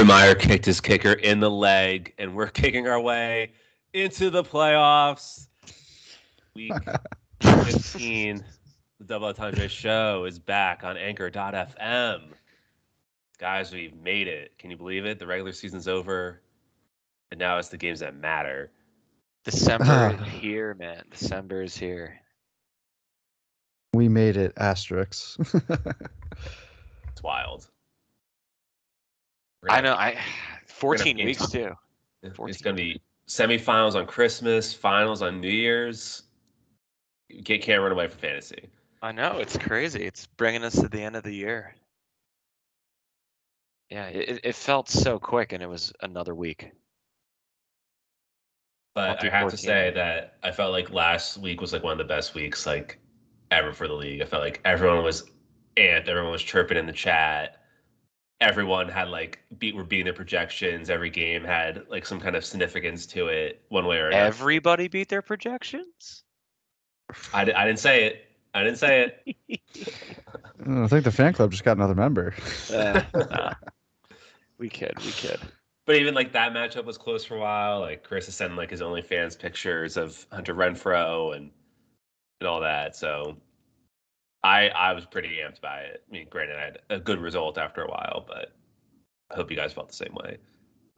Urban Meyer kicked his kicker in the leg, and we're kicking our way into the playoffs. Week 15, the Double Entendre show is back on Anchor.fm. Guys, we've made it. Can you believe it? The regular season's over, and now it's the games that matter. December is here, man. December is here. We made it, asterisks. It's wild. I know. I 14 weeks on- too. It's going to be semifinals on Christmas, finals on New Year's. You can't, can't run away from fantasy. I know. It's crazy. It's bringing us to the end of the year. Yeah, it, it- felt so quick, and it was another week. But I have to say that I felt like last week was like one of the best weeks like ever for the league. I felt like everyone was amped, everyone was chirping in the chat. Everyone had like beat were beating their projections. Every game had like some kind of significance to it, one way or another. Everybody beat their projections. I, I didn't say it. I didn't say it. I think the fan club just got another member. Uh, nah. We kid. We kid. But even like that matchup was close for a while. Like Chris is sending like his OnlyFans pictures of Hunter Renfrow and and all that. So I I was pretty amped by it. I mean, granted, I had a good result after a while, but I hope you guys felt the same way.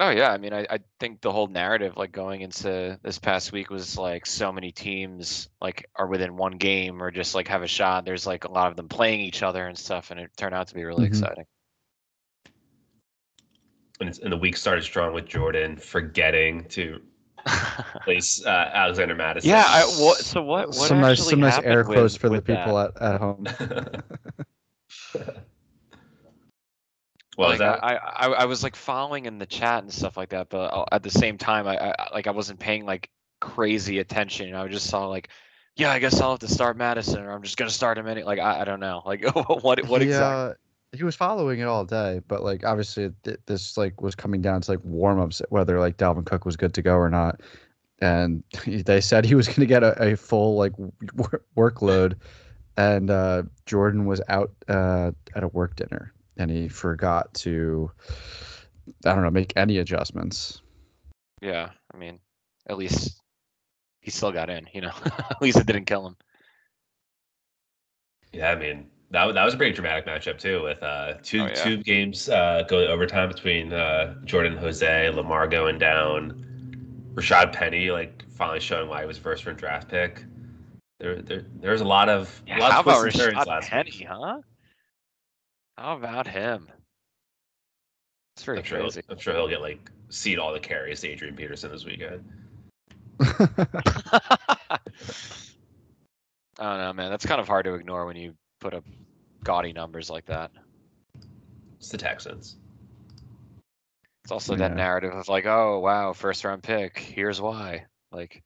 Oh yeah, I mean, I, I think the whole narrative, like going into this past week, was like so many teams like are within one game or just like have a shot. There's like a lot of them playing each other and stuff, and it turned out to be really Mhm. exciting. And, it's, and the week started strong with Jordan forgetting to place uh, Alexander Mattison. yeah, I, what, so what? What some nice, some nice air quotes for the with that? people at, at home. what was like, that? I, I, I was like following in the chat and stuff like that, but uh, at the same time, I, I like I wasn't paying like crazy attention. I just saw like, yeah, I guess I'll have to start Mattison, or I'm just gonna start him any. Like I, I don't know. Like what what he, exactly? He was following it all day, but like obviously th- this like was coming down to like warm ups, whether like Dalvin Cook was good to go or not. And they said he was going to get a, a full like wor- workload, and uh, Jordan was out uh, at a work dinner, and he forgot to, I don't know, make any adjustments. Yeah, I mean, at least he still got in. You know, at least it didn't kill him. Yeah, I mean that wa- that was a pretty dramatic matchup too, with uh, two Oh, yeah. two games uh, going overtime between uh, Jordan Jose, Lamar going down, Rashaad Penny like finally showing why he was first round draft pick. There, there there's a lot of a Yeah, lot how of about twists and turns Rashaad last Penny, week. huh? How about him? It's pretty I'm sure, crazy. I'm sure he'll get like seed all the carries to Adrian Peterson this weekend. I don't know, man. That's kind of hard to ignore when you put up gaudy numbers like that. It's the Texans. It's also that narrative of like, oh wow, first round pick. Here's why. Like,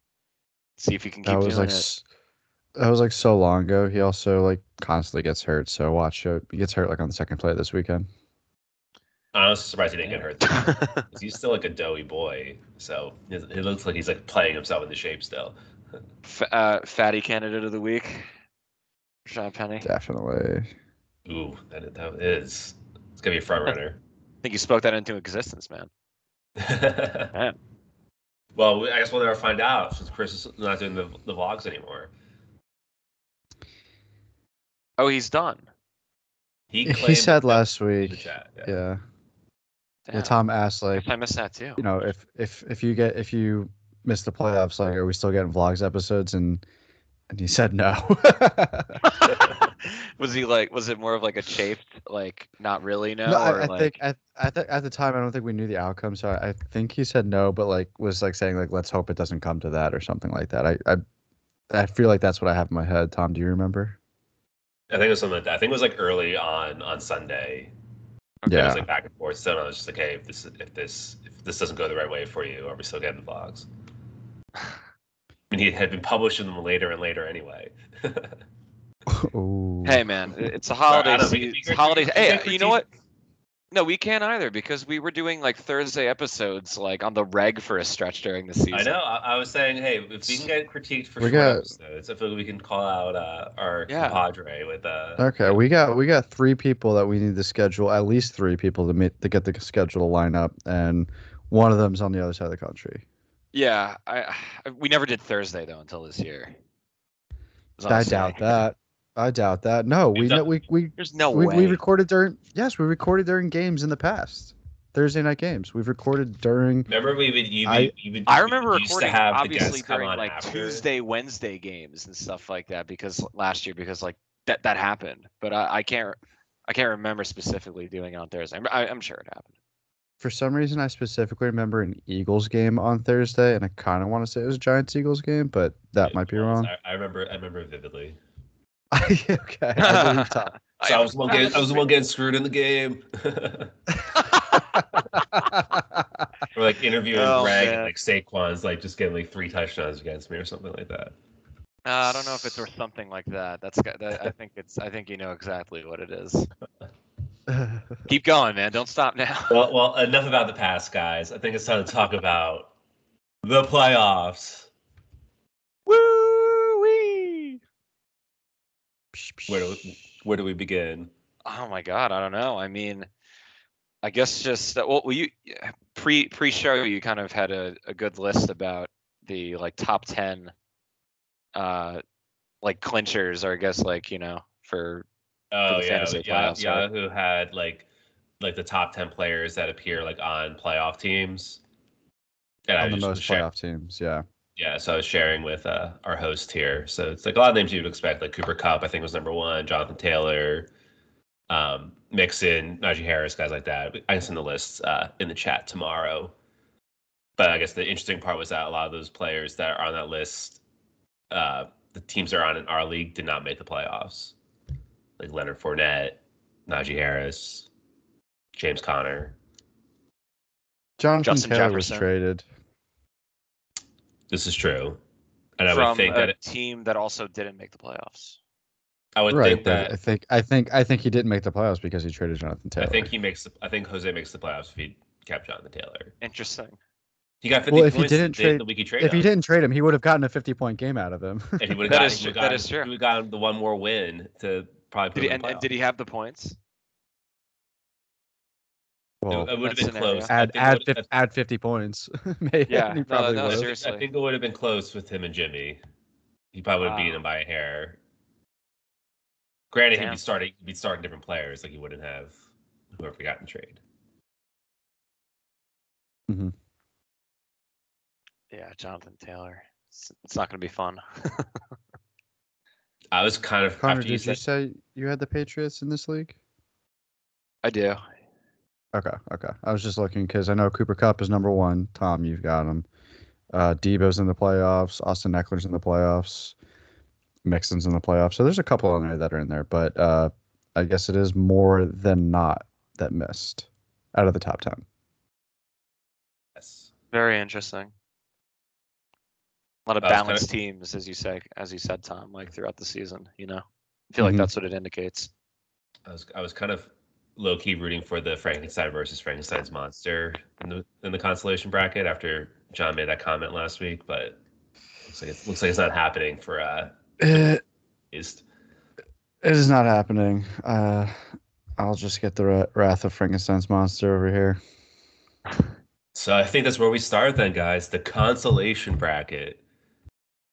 see if you can keep that was doing like it. that was like so long ago. He also like constantly gets hurt. So watch out. He gets hurt like on the second play this weekend. I was surprised he didn't get hurt. though. Yeah. 'cause He's still like a doughy boy, so he he looks like he's like playing himself into shape still. F- uh, fatty candidate of the week, Rashaad Penny. Definitely. Ooh, that that is it's gonna be a front runner. I think you spoke that into existence, man. well, I guess we'll never find out since Chris is not doing the, the vlogs anymore. Oh, he's done. He, He said last in the week. chat. Yeah. Yeah. Yeah. Damn. Tom asked like, I missed that too. you know, if if if you get if you miss the playoffs, like, are we still getting vlogs episodes? And and he said no. was he like? Was it more of like a chafed, like not really no? no, or I, I like, think at at the, at the time I don't think we knew the outcome, so I, I think he said no, but like was like saying like let's hope it doesn't come to that or something like that. I I I feel like that's what I have in my head. Tom, do you remember? I think it was something like that. I think it was like early on on Sunday. It Yeah. was like back and forth. So I was just like, hey, if this if this if this doesn't go the right way for you, are we still getting the vlogs? I mean, he had been publishing them later and later anyway. Ooh. hey man, it's a holiday Adam, we- season. It's holiday. Hey, can you know what? No, we can't either because we were doing like Thursday episodes like on the reg for a stretch during the season. I know. I, I was saying, hey, if we can get critiqued for We short got- episodes, I feel like we can call out uh, our Yeah. compadre with uh. Okay, we got we got three people that we need to schedule. At least three people to meet to get the schedule to line up, and one of them's on the other side of the country. Yeah, I, I we never did Thursday though until this year. I doubt that. I doubt that. No, we We've know done- we we There's no we, way. we recorded during yes we recorded during games in the past Thursday night games. We've recorded during Remember, we would you I- would, you would I remember used to recording have the obviously guests during like after. Tuesday, Wednesday games and stuff like that because last year because like that that happened, but I, I can't I can't remember specifically doing it on Thursday. I, I'm sure it happened. For some reason I specifically remember an Eagles game on Thursday, and I kind of want to say it was a Giants Eagles game, but that It might be was. wrong. I, I remember. I remember vividly. okay, I believe So I, was the one getting, I was the one getting screwed in the game. We're like interviewing Oh, Greg, and like Saquon's like just getting like three touchdowns against me or something like that. Uh, I don't know if it's or something like that. That's that, I think it's I think you know exactly what it is. Keep going, man. Don't stop now. Well, well, enough about the past, guys. I think it's time to talk about the playoffs. Woo wee! Where do we, where do we begin? Oh my god, I don't know. I mean, I guess just that. Well, you pre pre show you kind of had a, a good list about the like top ten, uh, like clinchers, or I guess like you know for Oh yeah, playoffs, right? Had like like the top ten players that appear like on playoff teams. And I on the most playoff teams. Yeah, Yeah, so I was sharing with uh, our host here. So it's like a lot of names you'd expect, like Cooper Kupp, I think was number one, Jonathan Taylor, um, Mixon, Najee Harris, guys like that. I can send the lists uh, in the chat tomorrow. But I guess the interesting part was that a lot of those players that are on that list, uh, the teams that are on in our league did not make the playoffs. Like Leonard Fournette, Najee Harris, James Conner. Jonathan Justin Taylor Jefferson. was traded. This is true. And I from would think a that team that also didn't make the playoffs. I would right, think that I think I think I think he didn't make the playoffs because he traded Jonathan Taylor. I think he makes. The, I think Jose makes the playoffs if he kept Jonathan Taylor. Interesting. He got 50 Well, if he points didn't the, trade- the week he traded. if he him. didn't trade him, he would have gotten a 50 point game out of him. and he would have That gotten, is he true- gotten- is true. He would have gotten the one more win to probably Did he, and, and did he have the points? well, it, it would have been scenario. close. I add add would- 50, add 50 points. Maybe Yeah, he no, probably no, would have. seriously. I think it would have been close with him and Jimmy. He probably would have beaten him by a hair. Granted, he'd be starting. He'd be starting different players. Like he wouldn't have whoever got in trade. Mm-hmm. Yeah, Jonathan Taylor. It's, it's not going to be fun. I was kind of Connor, after you did you said say you had the Patriots in this league? I do. Okay, okay. I was just looking because I know Cooper Kupp is number one. Tom, you've got him. Uh, Deebo's in the playoffs. Austin Ekeler's in the playoffs. Mixon's in the playoffs. So there's a couple on there that are in there, but uh, I guess it is more than not that missed out of the top ten. yes. Very interesting. A lot of I was kinda- balanced teams, as you say, as you said, Tom, like throughout the season. You know, I feel like Mhm. that's what it indicates. I was I was kind of low key rooting for the Frankenstein versus Frankenstein's monster in the in the consolation bracket after John made that comment last week, but looks like it looks like it's not happening for uh It, East. it is not happening. Uh, I'll just get the Ra- Wrath of Frankenstein's monster over here. So I think that's where we start then, guys. The consolation bracket.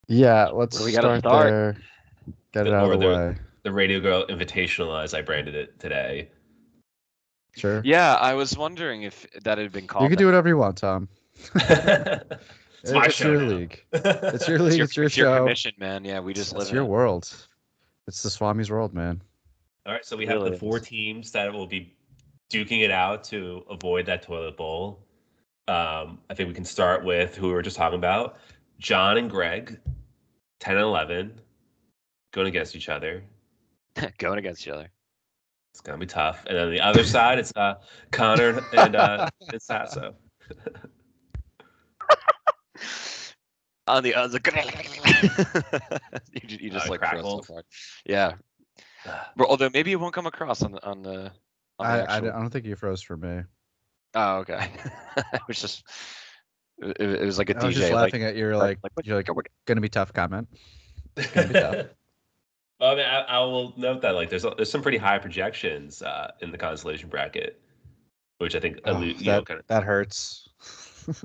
Yeah, let's we gotta start, start. there. Get it The- out of the the- way. The Radio Girl Invitational, as I branded it today. Sure. Yeah, I was wondering if that had been called. You can do whatever you want, Tom. it's my it's show. your now. league. It's your league. It's your, It's your your show. commission, man. Yeah, we just It's live in your it. world. It's the Swami's world, man. All right, so we have Really the four is. teams that will be duking it out to avoid that toilet bowl. Um, I think we can start with who we were just talking about John and Greg, 10 and 11, going against each other. going against each other. It's going to be tough. And then the other side, it's uh, Connor and, uh, and Sasso. On the other, you, you just Uh, like throw crackle. stuff hard. Yeah, but although maybe it won't come across on the on the on the I, I, actual- don't- I don't think you froze for me. Oh, okay. it was just. It, it was like a I was DJ. just like, laughing at your like- like, like, you're like what- gonna be tough comment. Well, I mean, I, I will note that like there's there's some pretty high projections uh, in the consolation bracket, which I think Oh, allu- you know, that kind of, that hurts.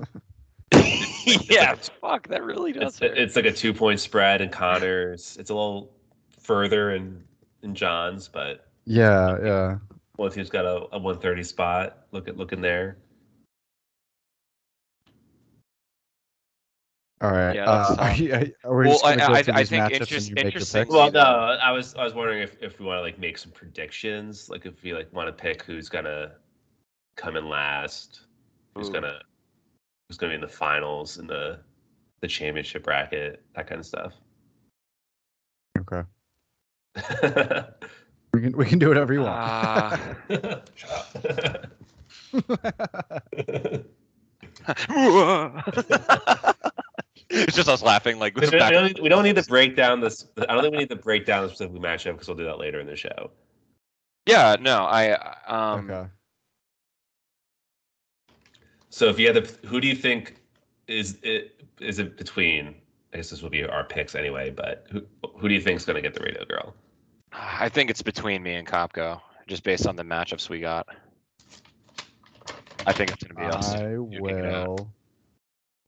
yeah, fuck, that really does. it's, hurt. it's like a two point spread in Connors. It's a little further in in John's, but yeah, yeah. one team's got a, a 130 spot. Look at looking there. All right. Yeah, uh, are you, are, are we Well, just gonna I- go I- through I think matchups interest- and you make your interesting- picks? Well, no, I was I was wondering if, if we want to like make some predictions, like if we like want to pick who's gonna come in last, who's Ooh. gonna who's gonna be in the finals in the the championship bracket, that kind of stuff. Okay. We can we can do whatever you want. Shut up. It's just us laughing like we, don't, need- we don't need to break down this. I don't think we need to break down the specific matchup because we'll do that later in the show. Yeah, no, I um okay. So if you had to, who do you think is it? Is it between? I guess this will be our picks anyway. But who who do you think is going to get the radio girl? I think it's between me and Copco, just based on the matchups we got. I think it's gonna be us. I duking it out. will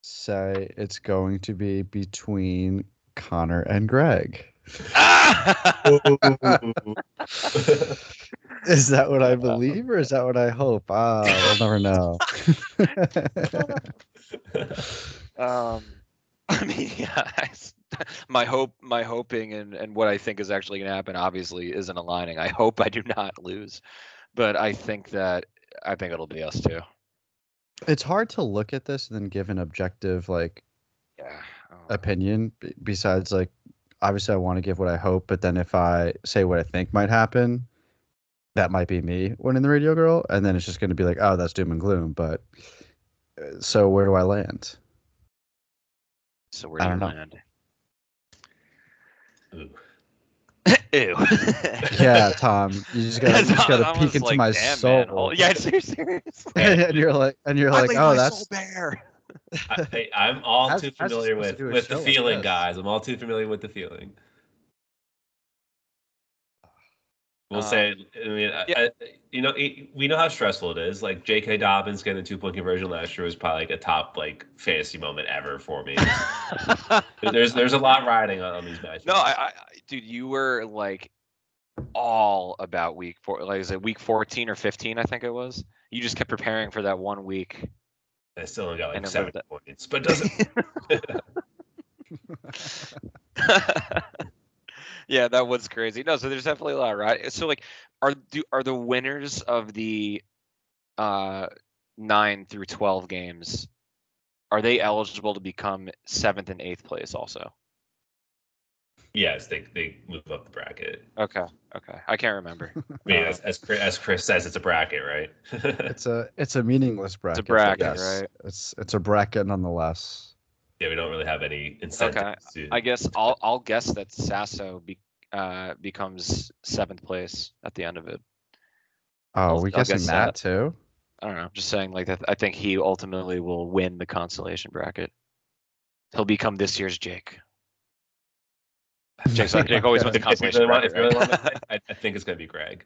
say it's going to be between Connor and Greg. Is that what I believe or is that what I hope? Ah, we'll never know. Um, I mean, yeah. I My hope, my hoping, and and what I think is actually going to happen, obviously, isn't aligning. I hope I do not lose, but I think that I think it'll be us too. It's hard to look at this and then give an objective like Yeah. Oh. opinion b- besides like obviously I want to give what I hope, but then if I say what I think might happen, that might be me winning the radio girl, and then it's just going to be like, oh, that's doom and gloom. But uh, so where do I land? So where I do you don't know. land? Ooh. Ew. Yeah, Tom, you just got to just got to I peek into like, my soul. man, hol- Yeah, seriously. and you're like, and you're like, oh, that's bare. I, I'm all How's- too familiar with with the show like feeling, guys. I'm all too familiar with the feeling. We'll Um, say, I mean, yeah. I, you know, it, we know how stressful it is. Like J.K. Dobbins getting a two point conversion last year was probably like a top like fantasy moment ever for me. there's there's a lot riding on, on these matches. No, I, I, dude, you were like all about week four. Like, is it week fourteen or fifteen? I think it was. You just kept preparing for that one week. I still only got like seven points, but doesn't. yeah, that was crazy. No, so there's definitely a lot, right? So like, are do are the winners of the uh nine through twelve games? Are they eligible to become seventh and eighth place also? yes, they they move up the bracket. Okay, okay, I can't remember. I mean, Uh, as, as Chris, as Chris says, it's a bracket, right? it's a it's a meaningless bracket. It's a bracket, yes, right? It's it's a bracket nonetheless. Yeah, we don't really have any incentives. to, I guess I'll I'll guess that Sasso be, uh, becomes seventh place at the end of it. Oh, I'll- we I'll guessing guess that that. too? I don't know. I'm just saying, like that. I think he ultimately will win the consolation bracket. He'll become this year's Jake. Jake's like, Jake always wins the consolation bracket. if really right? to- I, I think it's gonna be Greg,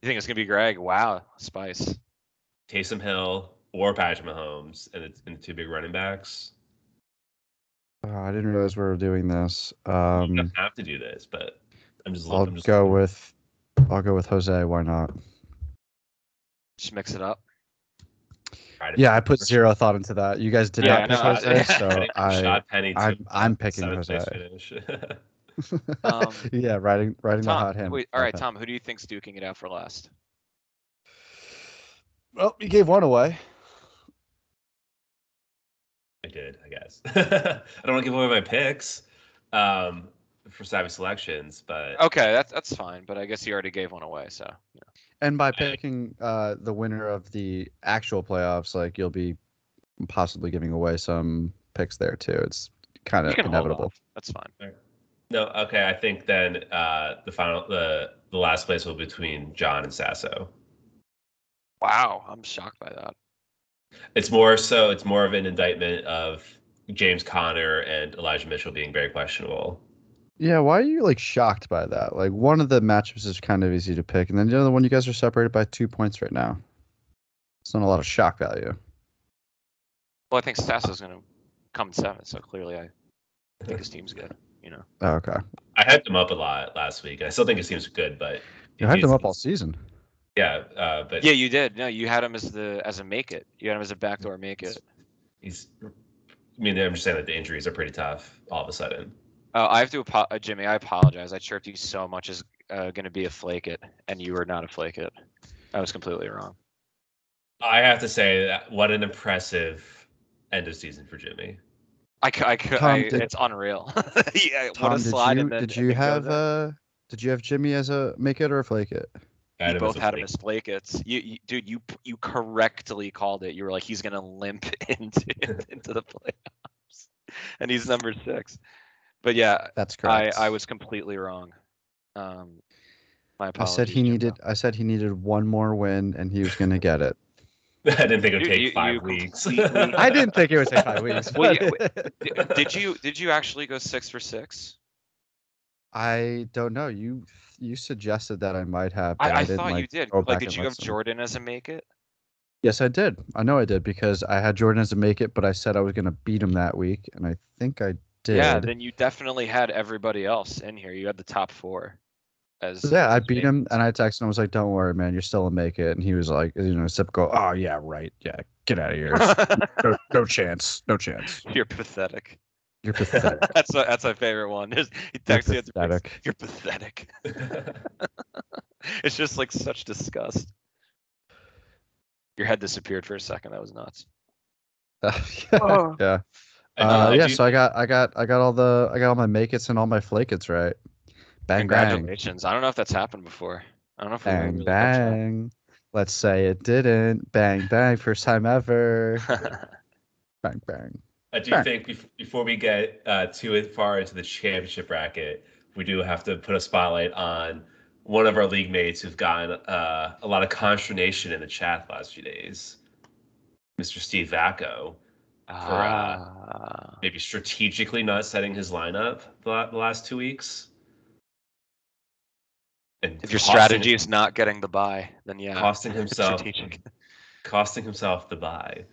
you think it's gonna be Greg? Wow, spice. Taysom Hill, or Patrick Mahomes, and it's and the two big running backs. Oh, I didn't realize we were doing this. you Um, don't have to do this, but I'm just. I'll I'm just go with I'll go with Jose. Why not? Just mix it up. Yeah, I put zero thought into that. You guys did Yeah, not I pick know, Jose, I- so Penny- I shot Penny to I'm I'm picking Jose. Um, yeah, riding riding the hot hand. wait, all right, Okay. Tom. Who do you think's duking it out for last? Well, you gave one away. I did, I guess. I don't want to give away my picks um, for savvy selections, but Okay, that's that's fine. But I guess you already gave one away, so. yeah. And by picking uh, the winner of the actual playoffs, like you'll be possibly giving away some picks there too. It's kind of inevitable. That's fine. no. Okay, I think then uh, the final, the the last place will be between John and Sasso. Wow, I'm shocked by that. It's more so. It's more of an indictment of James Conner and Elijah Mitchell being very questionable. Yeah, why are you like shocked by that? Like one of the matchups is kind of easy to pick, and then the other one you guys are separated by two points right now. It's not a lot of shock value. Well, I think Stas is going to come in seven, so clearly I think his team's good. You know. Oh, okay. I hyped him up a lot last week. I still think his team's good, but You hyped him up all season. Yeah, uh, but Yeah, you did. No, you had him as the as a make it. You had him as a backdoor make it. he's. I mean, I'm just saying that the injuries are pretty tough all of a sudden. Oh, I have to apo- uh, Jimmy. I apologize. I chirped you so much as uh, going to be a flake it, and you were not a flake it. I was completely wrong. I have to say that what an impressive end of season for Jimmy. I, c- I, c- Tom, I- did- it's unreal. yeah, Tom, what a did slide you and then, did you then have uh did you have Jimmy as a make it or a flake it? I had You him both as a had him as flake it's. You, you, dude, you you correctly called it. You were like, he's gonna limp into into the playoffs, and he's number six. But yeah, That's I correct. I I was completely wrong. Um, my I said he Jim needed I said he needed one more win and he was gonna get it. I didn't think it would You- take you- five you weeks. I didn't think it would take five weeks. Well, yeah, did you did you actually go six for six? I don't know. You you suggested that I might have. I, I, didn't, thought you like, did. Like, did you have listen. Jordan as a make it? Yes, I did. I know I did because I had Jordan as a make it, but I said I was gonna beat him that week, and I think I did. Yeah, then you definitely had everybody else in here. You had the top four. As Yeah, I beat him, and I texted him. I was like, "Don't worry, man. You're still a make it." And he was like, "You know, typical. Oh yeah, right. Yeah, get out of here. no, no chance. No chance. You're pathetic. You're pathetic. that's my, that's my favorite one. Is he You're texts you the pathetic. You're pathetic. it's just like such disgust. Your head disappeared for a second. That was nuts. yeah. yeah. I do- Uh, yeah, do- so I got I got I got all the I got all my make it's and all my flake it's right. Bang bang Congratulations. I don't know if that's happened before. I don't know if we bang really bang. Let's say it didn't. Bang bang. First time ever. bang bang. I do Sure. think bef- before we get uh, too far into the championship bracket, we do have to put a spotlight on one of our league mates who've gotten uh, a lot of consternation in the chat the last few days. Mr. Steve Vacco, Ah. maybe strategically not setting his lineup the, the last two weeks. And if your strategy is not getting the buy, then yeah. costing himself costing himself the buy.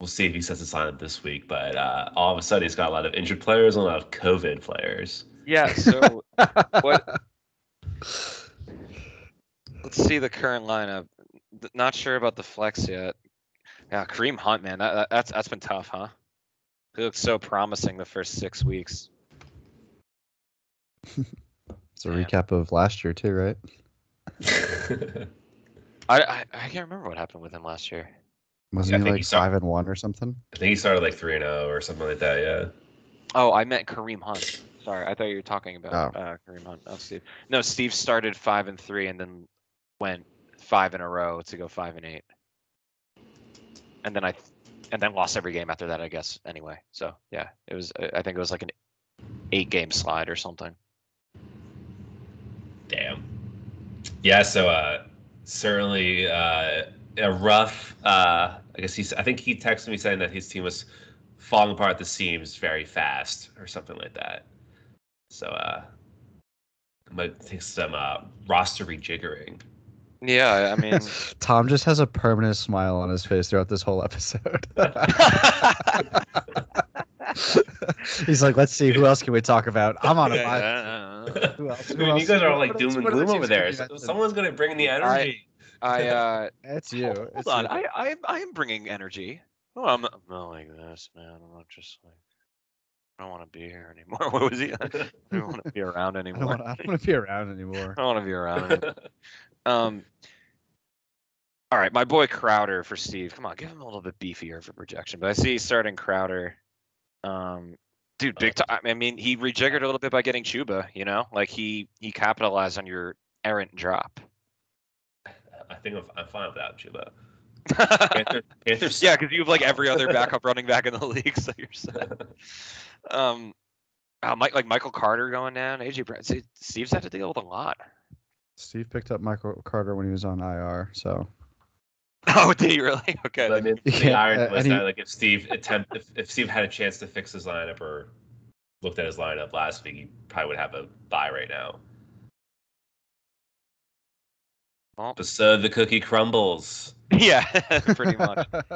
We'll see if he sets his lineup this week, but uh, all of a sudden he's got a lot of injured players and a lot of COVID players. Yeah, so what let's see the current lineup. Not sure about the flex yet. Yeah, Kareem Hunt, man, that, that- that's that's been tough, huh? He looked so promising the first six weeks. It's a Yeah. recap of last year too, right? I, I I can't remember what happened with him last year. Wasn't I he think like he saw- five and one or something? I think he started like three and zero or something like that. Yeah. Oh, I meant Kareem Hunt. Sorry, I thought you were talking about Oh. uh, Kareem Hunt. Oh, Steve. No, Steve started five and three and then went five in a row to go five and eight. And then I, and then lost every game after that, I guess. Anyway, so yeah, it was. I I think it was like an eight game slide or something. Damn. Yeah. So uh, certainly uh, a rough. Uh, I guess he's. I think he texted me saying that his team was falling apart at the seams very fast or something like that. So uh, it might take some uh, roster rejiggering. Yeah, I mean, Tom just has a permanent smile on his face throughout this whole episode. He's like, let's see, who else can we talk about? I'm on a bye. Yeah, Who else? I mean, else? you guys are all like doom and gloom over there. can So- you mention? Someone's gonna bring the energy. I uh, It's you. Hold It's on, you. I, I am I am bringing energy. Oh, I'm not, I'm not like this, man. I'm not just like I don't want to be here anymore. What was he? I don't want to be around anymore. I don't want to be around anymore. I don't want to be around. Anymore. Um. All right, my boy Crowder for Steve. Come on, give him a little bit beefier for projection. But I see he's starting Crowder. Um, dude, big time. I mean, he rejiggered a little bit by getting Chuba. You know, like he he capitalized on your errant drop. I think I'm, I'm fine without Chuba. yeah, Panther, Panthers. because you have like every other backup running back in the league, so you're set. Um, uh, Mike, like Michael Carter going down, AJ Brown. See, Steve's had to deal with a lot. Steve picked up Michael Carter when he was on IR, so Oh, did he really? Okay. But I mean, the Yeah, irony uh, was he- that like if Steve attempt if, if Steve had a chance to fix his lineup or looked at his lineup last week, he probably would have a buy right now. Well, But so the cookie crumbles. yeah, pretty much.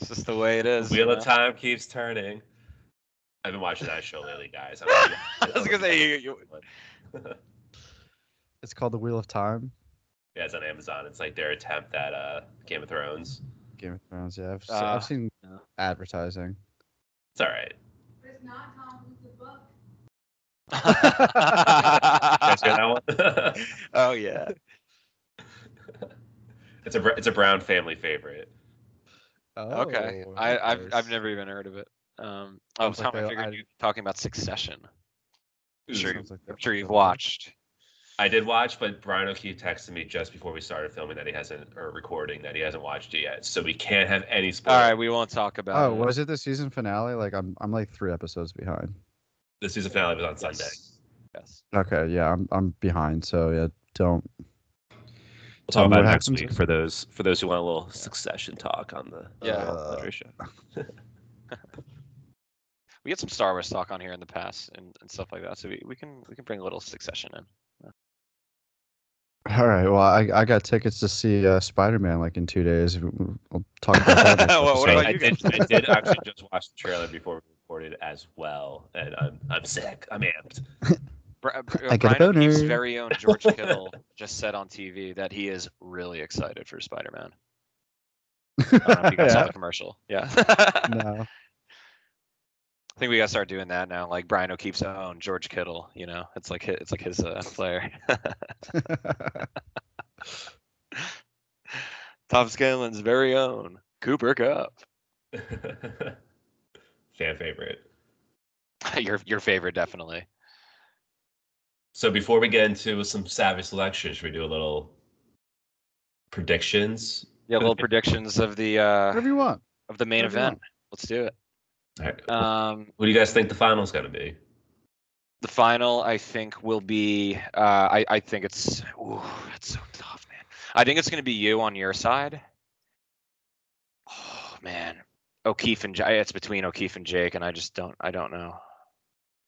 It's just the way it is. Wheel of know? Time keeps turning. I've been watching that show lately, guys. I was gonna say, you- it's called the Wheel of Time. yeah, it's on Amazon. It's like their attempt at uh, Game of Thrones. Game of Thrones. Yeah, I've, se- Ah, I've seen yeah. advertising. It's all right. It's not Tom Cruise the book. You guys hear that one? oh yeah. It's a it's a Brown family favorite. Okay. Oh, I, I've I've never even heard of it. Um, oh, Sounds Tom, like I a- figured I- you were talking about Succession. Ooh. Sure, like I'm sure you've watched. I did watch, but Brian O'Keefe texted me just before we started filming that he hasn't or recording that he hasn't watched it yet. So we can't have any spoilers. All right, we won't talk about. Oh, it. was it the season finale? Like I'm I'm like three episodes behind. The season finale was on Sunday. Yes. Yes. Okay, yeah, I'm I'm behind. So yeah, don't. We'll talk Um, about what it next happens week for those for those who want a little succession talk on the Yeah. uh, Andre. We had some Star Wars talk on here in the past and, and stuff like that, so we, we can we can bring a little Succession in. All right. Well, I I got tickets to see uh, Spider Man like in two days. We'll talk about that. next What- what episode. about I you did, I did actually just watch the trailer before we recorded as well, and I'm I'm sick. I'm amped. Bri- uh, I got a Brian O'Keefe's boner. very own George Kittle just said on TV that he is really excited for Spider-Man. I don't know if you guys saw the commercial. Yeah. no. I think we gotta start doing that now, like Brian O'Keefe's own George Kittle. You know, it's like hi- it's like his uh, player. Tom Scanlon's very own Cooper Kupp. Fan favorite. your your favorite, definitely. So before we get into some savage selection, should we do a little predictions? Yeah, little predictions of the uh, Whatever you want. of the main whatever event. Let's do it. All right. Um, what do you guys think the final's going to be? the final, I think, will be. Uh, I I think it's. Ooh, it's so tough, man. I think it's going to be you on your side. Oh man, O'Keefe and J- it's between O'Keefe and Jake, and I just don't. I don't know.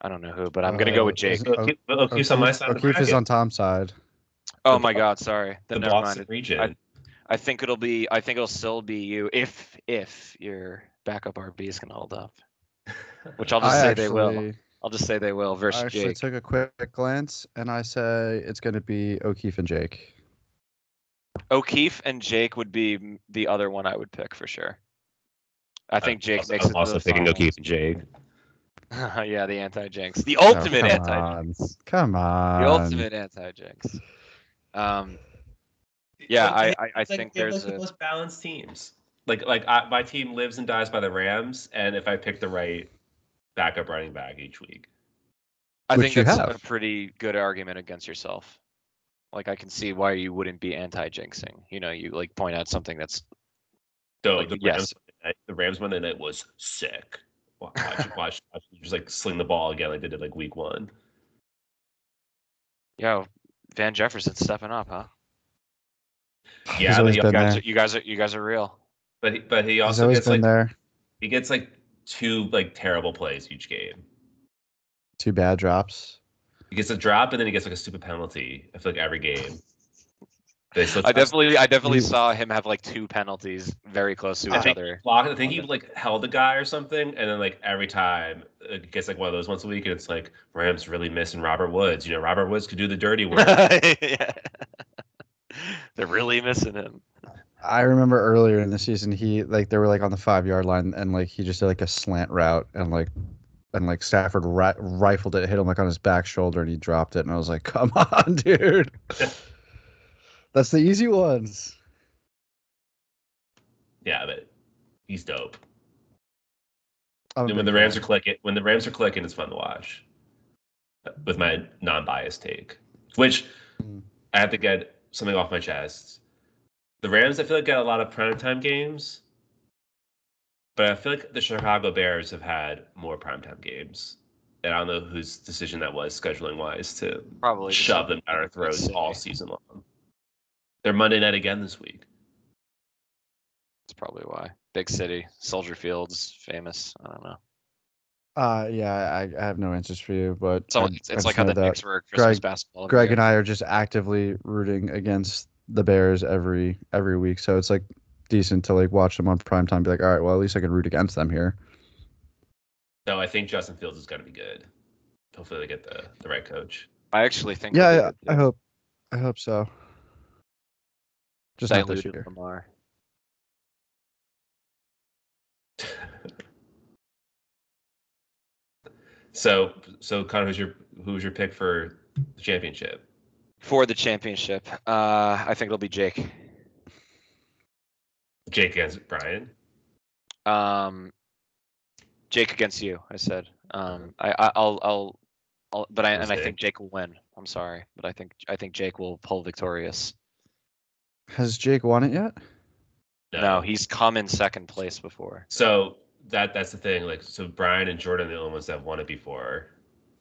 I don't know who, but I'm going to go Uh, with Jake. is O'Keefe, O'Keefe's on my side. of O'Keefe is on Tom's side. Oh the my Bo- God, sorry. the Then never mind. Boston It- region. I think it'll be. I think it'll still be you if if your backup RB is gonna hold up, which I'll just I say actually, they will. I'll just say they will I versus actually Jake. took a quick glance and I say it's going to be O'Keefe and Jake. O'Keefe and Jake would be the other one I would pick for sure. I think Jake also, makes I'm it. also to the picking. O'Keefe and Jake. yeah, the anti-jinx, the Oh, ultimate come anti-jinx. Come on. the ultimate anti-jinx. Um, Yeah, I- I- I It's like think they have, there's like, the a- most balanced teams. Like like I, my team lives and dies by the Rams, and if I pick the right backup running back each week, I Which think you that's a pretty good argument against yourself. Like I can see why you wouldn't be anti-jinxing. You know, you like point out something that's So Like, the yes. Rams the Rams Monday night was sick. Wa- Watch watch, watch just like sling the ball again like they did like week one. yo, Van Jefferson stepping up, huh? Yeah, but always he, been You guys, there. are, you guys are you guys are real. but he, but he He's also always gets been like there. he gets like two like terrible plays each game. Two bad drops. He gets a drop and then he gets like a stupid penalty. I feel like every game. They I try- definitely I definitely He- saw him have like two penalties very close to I each other. blocked- I think he like held a guy or something, and then like every time it gets like one of those once a week, and it's like Rams really missing Robert Woods. You know, Robert Woods could do the dirty work. Yeah. They're really missing him. I remember earlier in the season, he like they were like on the five yard line, and like he just did like a slant route, and like and like Stafford ri- rifled it, hit him like on his back shoulder, and he dropped it, and I was like, "Come on, dude." That's the easy ones. yeah, but he's dope. I'm And when the Rams are clicking, when the Rams are clicking, it's fun to watch. With my non-biased take, which Mm. I have to get something off my chest. The Rams, I feel like, got a lot of primetime games, but I feel like the Chicago Bears have had more primetime games and I don't know whose decision that was scheduling wise to Probably shove them down our Let's throats all season long. They're Monday night again this week. That's probably why. Big city, Soldier Field's famous. I don't know. Uh, yeah, I, I have no answers for you, but So I- it's, I it's like how the that Knicks were Christmas Greg- basketball. Greg and I are just actively rooting against the Bears every every week, so it's like decent to like watch them on prime time. Be like, all right, well, at least I can root against them here. No, I think Justin Fields is going to be good. Hopefully, they get the, the right coach. I actually think. Yeah, they yeah, I hope, I hope so. Just not this Diluted year. Lamar. so, so Connor, who's your who's your pick for the championship? For the championship, uh, I think it'll be Jake. Jake against Brian. Um, Jake against you. I said. Um, I, I I'll I'll, I'll but I and I think Jake will win. I'm sorry, but I think I think Jake will pull victorious. Has Jake won it yet? No, he's come in second place before. So that that's the thing. Like, so Brian and Jordan are the only ones that have won it before.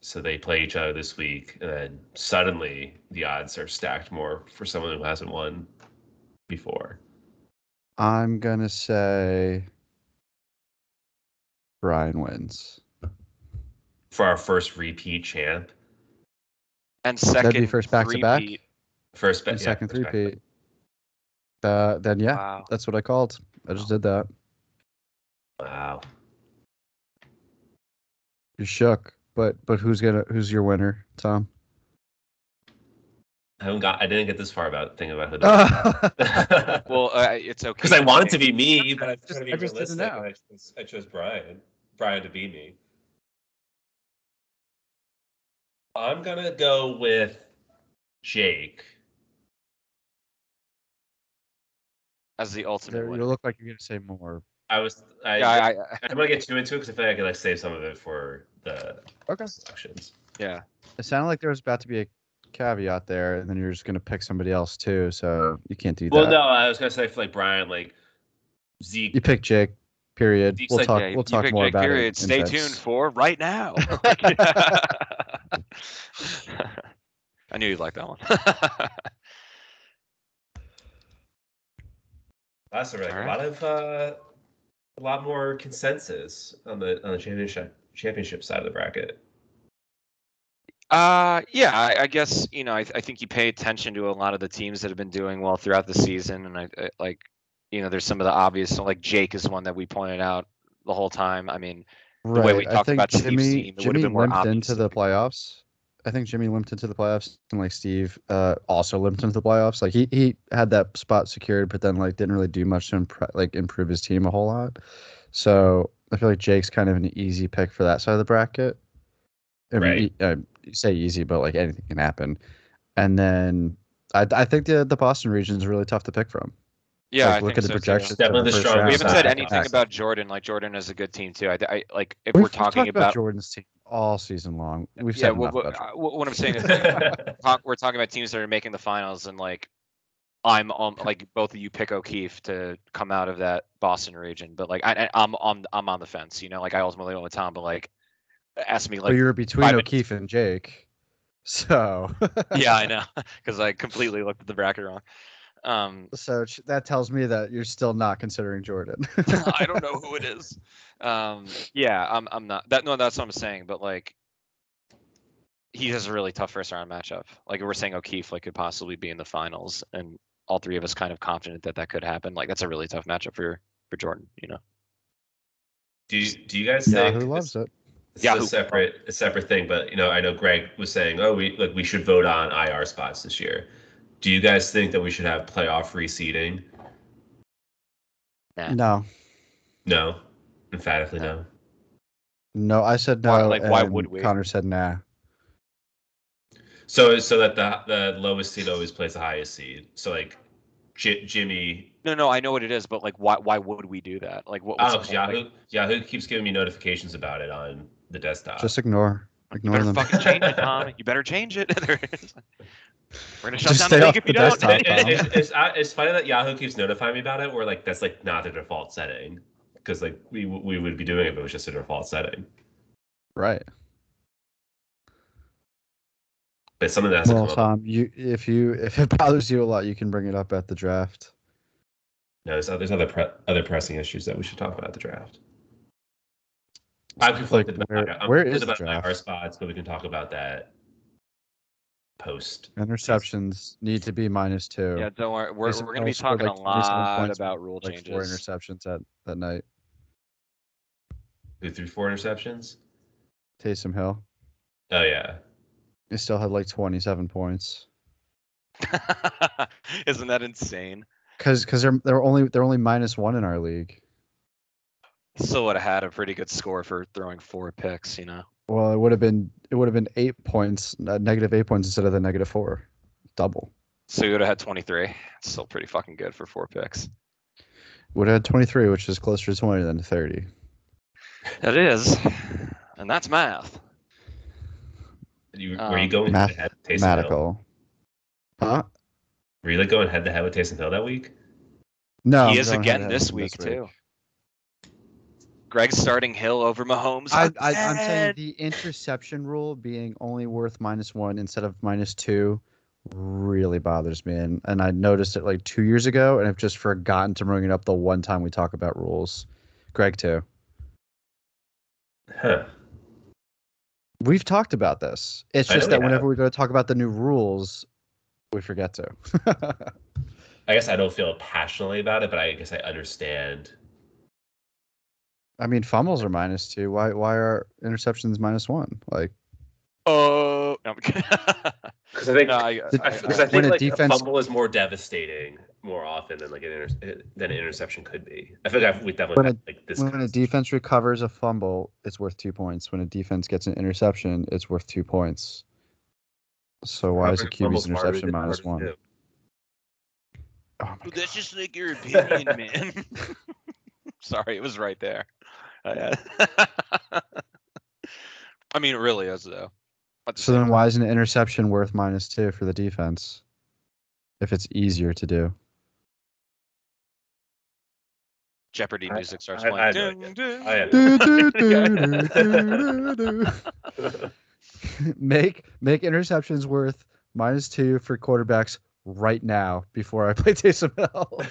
So they play each other this week, and then suddenly the odds are stacked more for someone who hasn't won before. I'm gonna say Brian wins. For our first repeat champ, And That'd second, be first back to back. three-peat. first And bet, second first back- three-peat. Uh, then yeah, Wow. that's what I called. I just did that. Wow. You shook, but but who's gonna who's your winner, Tom? I haven't got. I didn't get this far about thinking about who. the I Well, uh, it's okay. because I wanted to be me, but I just- to be I just didn't know. I chose, I chose Brian. Brian to be me. I'm gonna go with Jake. As the ultimate you look like you're gonna say more. I was. I, Yeah, I, I, I'm gonna get too into it because I feel like I could like save some of it for the Okay. selections. yeah. It sounded like there was about to be a caveat there, and then you're just gonna pick somebody else too. So you can't do Well, that. Well, no, I was gonna say for like Brian, like Zeke. You pick Jake. Period. Zeke's We'll like, talk. yeah, we'll talk more Jake about period. it. Stay bits. tuned for right now. I knew you'd like that one. That's all right. A lot of uh, a lot more consensus on the on the championship championship side of the bracket. Uh, yeah, I, I guess you know I, I think you pay attention to a lot of the teams that have been doing well throughout the season, and I, I like, you know, there's some of the obvious. So like Jake is one that we pointed out the whole time. I mean, Right. way we I talked think about Steve's Jimmy, team, it would've Jimmy been more obvious into the we- playoffs. I think Jimmy limped into the playoffs, and like Steve uh, also limped into the playoffs. Like he he had that spot secured, but then like didn't really do much to impre- like improve his team a whole lot. So I feel like Jake's kind of an easy pick for that side of the bracket. I mean, Right. e- uh, say easy, but like anything can happen. And then I I think the the Boston region is really tough to pick from. yeah, Like, I look think at the so, too. projections. Definitely the first strongest. We haven't said anything about Jordan. Like Jordan is a good team too. I, I like if We've- we're we've talking talked about, Jordan's team all season long. We've yeah, said what, enough what, about Jordan. uh, what what I'm saying is like, we're talking about teams that are making the finals, and like I'm on like both of you pick O'Keefe to come out of that Boston region, but like I, I- I'm on I'm on the fence. You know, like I ultimately went with Tom, but like ask me But like you're between five minutes- O'Keefe and Jake. So yeah, I know because I completely looked at the bracket wrong. Um, So that tells me that you're still not considering Jordan. I don't know who it is. Um, yeah, I'm I'm not that no, that's what I'm saying. But like, he has a really tough first round matchup. Like we're saying, O'Keefe like could possibly be in the finals, and all three of us kind of confident that that could happen. Like that's a really tough matchup for for Jordan. You know. do you, do you guys Yeah, think who loves it? It's Yahoo. a separate a separate thing, but you know, I know Greg was saying, "Oh, we like we should vote on IR spots this year." Do you guys think that we should have playoff reseeding? Yeah. No, No, emphatically No. no. no. I said no. Why- like, why would we? Connor said nah. So so that the the lowest seed always plays the highest seed. So like J- Jimmy. No, no, I know what it is, but like, why why would we do that? Like, what? what's Oh, the 'cause point? Like, Yahoo Yahoo keeps giving me notifications about it on the desktop. Just ignore, you ignore better them. fucking change it, Tom. You better change it. We're gonna shut Just down stay the off league if the you don't. desktop, It- it- it's, it's, it's funny that Yahoo keeps notifying me about it, where like that's like not the default setting, because like we we would be doing it, if it was just a default setting. Right. but something that has to Well. Tom, you if you if it bothers you a lot, you can bring it up at the draft. No, there's, there's other pre- other pressing issues that we should talk about at the draft. I'm conflicted Like, about, where- I'm where conflicted is about my draft? R spots, but we can talk about that post. Interceptions need to be minus two. Yeah, don't worry. We're, Taysom we're going to be talking like, a lot about rule like four interceptions that that night. Who threw four interceptions? Taysom Hill, Oh yeah, he still had like twenty seven points. Isn't that insane? Cause cause they're they're only they're only minus one in our league. Still would have had a pretty good score for throwing four picks, you know. Well, it would have been it would have been eight points, uh, negative eight points instead of the negative four, double. So you would have had 23. It's still pretty fucking good for four picks. Would have had twenty three, which is closer to twenty than thirty. It is, and that's math. you, were you Um, going Math- head to head with Taysom Hill? Mathematical. Huh? Were you like going head to head with Taysom Hill that week? No, he I'm is again head-to-head this with week, too. Greg's starting Hill over Mahomes. I, I, I'm saying the interception rule being only worth minus one instead of minus two really bothers me. And, and I noticed it like two years ago, and I've just forgotten to bring it up the one time we talk about rules. Greg, too. Huh. We've talked about this. It's just that whenever have. we go to talk about the new rules, we forget to. I guess I don't feel passionately about it, but I guess I understand. I mean, fumbles are minus two. Why why are interceptions minus one? Like, Oh, no, Because I think No, I- Did- I, I- because I think a like defense- a fumble is more devastating more often than like an inter- than an interception could be. I feel like I've, we definitely When had, like this. when a defense recovers a fumble, it's worth two points. When a defense gets an interception, it's worth two points. So why is a QB's interception minus one? Oh my God. That's just like your opinion, man. Sorry, it was right there. Uh, I mean, it really is though. At the So then why is an interception worth minus two for the defense? If it's easier to do. Jeopardy music starts I- I playing. I make make interceptions worth minus two for quarterbacks right now before I play Taysom Hill.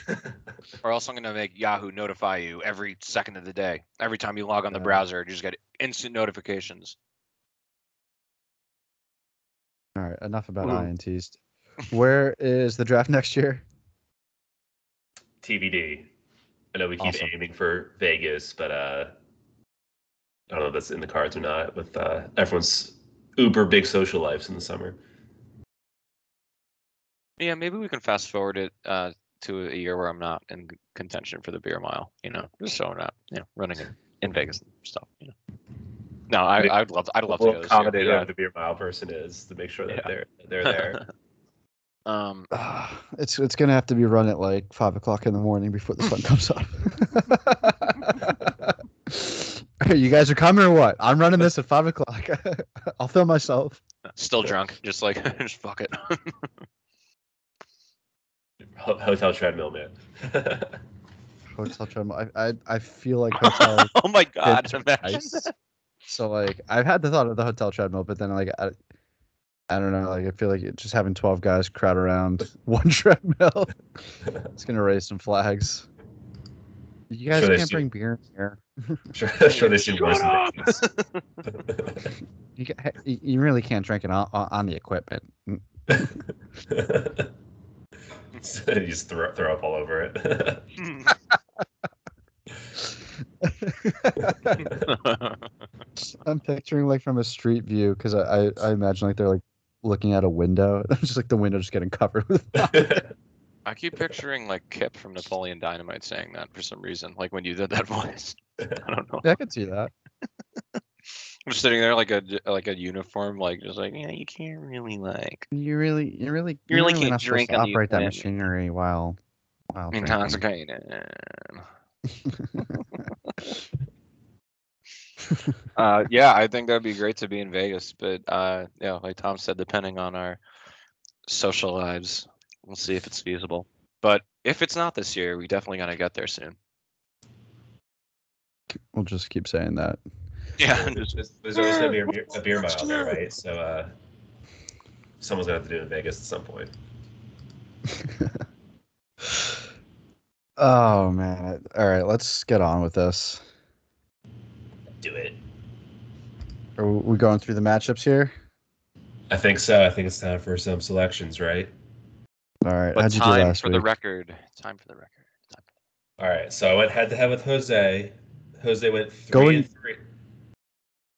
Or else I'm gonna make Yahoo notify you every second of the day. Every time you log on the browser, you just get instant notifications. All right, enough about Ooh. INTs. Where is the draft next year? TBD. I know we keep Awesome. aiming for Vegas, but uh, I don't know if that's in the cards or not. With uh, everyone's uber big social lives in the summer. Yeah, maybe we can fast forward it uh, to a year where I'm not in contention for the beer mile. You know, just so I'm not, you know, running in, in Vegas and stuff. You know. No, I, I'd love, I'd love to we'll go this year. accommodate Yeah. whoever the beer mile person is to make sure that Yeah. they're they're there. um, it's it's gonna have to be run at like five o'clock in the morning before the sun comes up. You guys are coming or what? I'm running this at five o'clock. I'll film myself. still drunk, just like, just fuck it. Ho- Hotel treadmill, man. Hotel treadmill. I, I I feel like hotel. oh my god, imagine So like I've had the thought of the hotel treadmill, but then like I, I don't know. Like I feel like just having twelve guys crowd around one treadmill, it's gonna raise some flags. You guys Sure can't bring beer in here. sure, sure they seem worse. You, you really can't drink it on on the equipment. So you just throw, throw up all over it. I'm picturing like from a street view because I, I I imagine like they're like looking out a window. just like the window just getting covered with. I keep picturing like Kip from Napoleon Dynamite saying that for some reason, like when you did that voice. I don't know. yeah, I can see that. I'm sitting there like a like a uniform, like just like yeah, you can't really like You really, you really, You really you're can't drink to operate that machinery while while intoxicated. uh, yeah, I think that'd be great to be in Vegas, but uh, yeah, like Tom said, depending on our social lives, we'll see if it's feasible. But if it's not this year, we definitely gonna get there soon. We'll just keep saying that. Yeah, there's, there's always gonna be a beer, a beer mile there, right? So uh, someone's gonna have to do it in Vegas at some point. oh man. All right, let's get on with this. Do it. Are we going through the matchups here? I think so. I think it's time for some selections, right? All right. But How'd you do time last for week? the record. Time for the record. All right. So I went head to head with Jose. Jose went three Going- and three.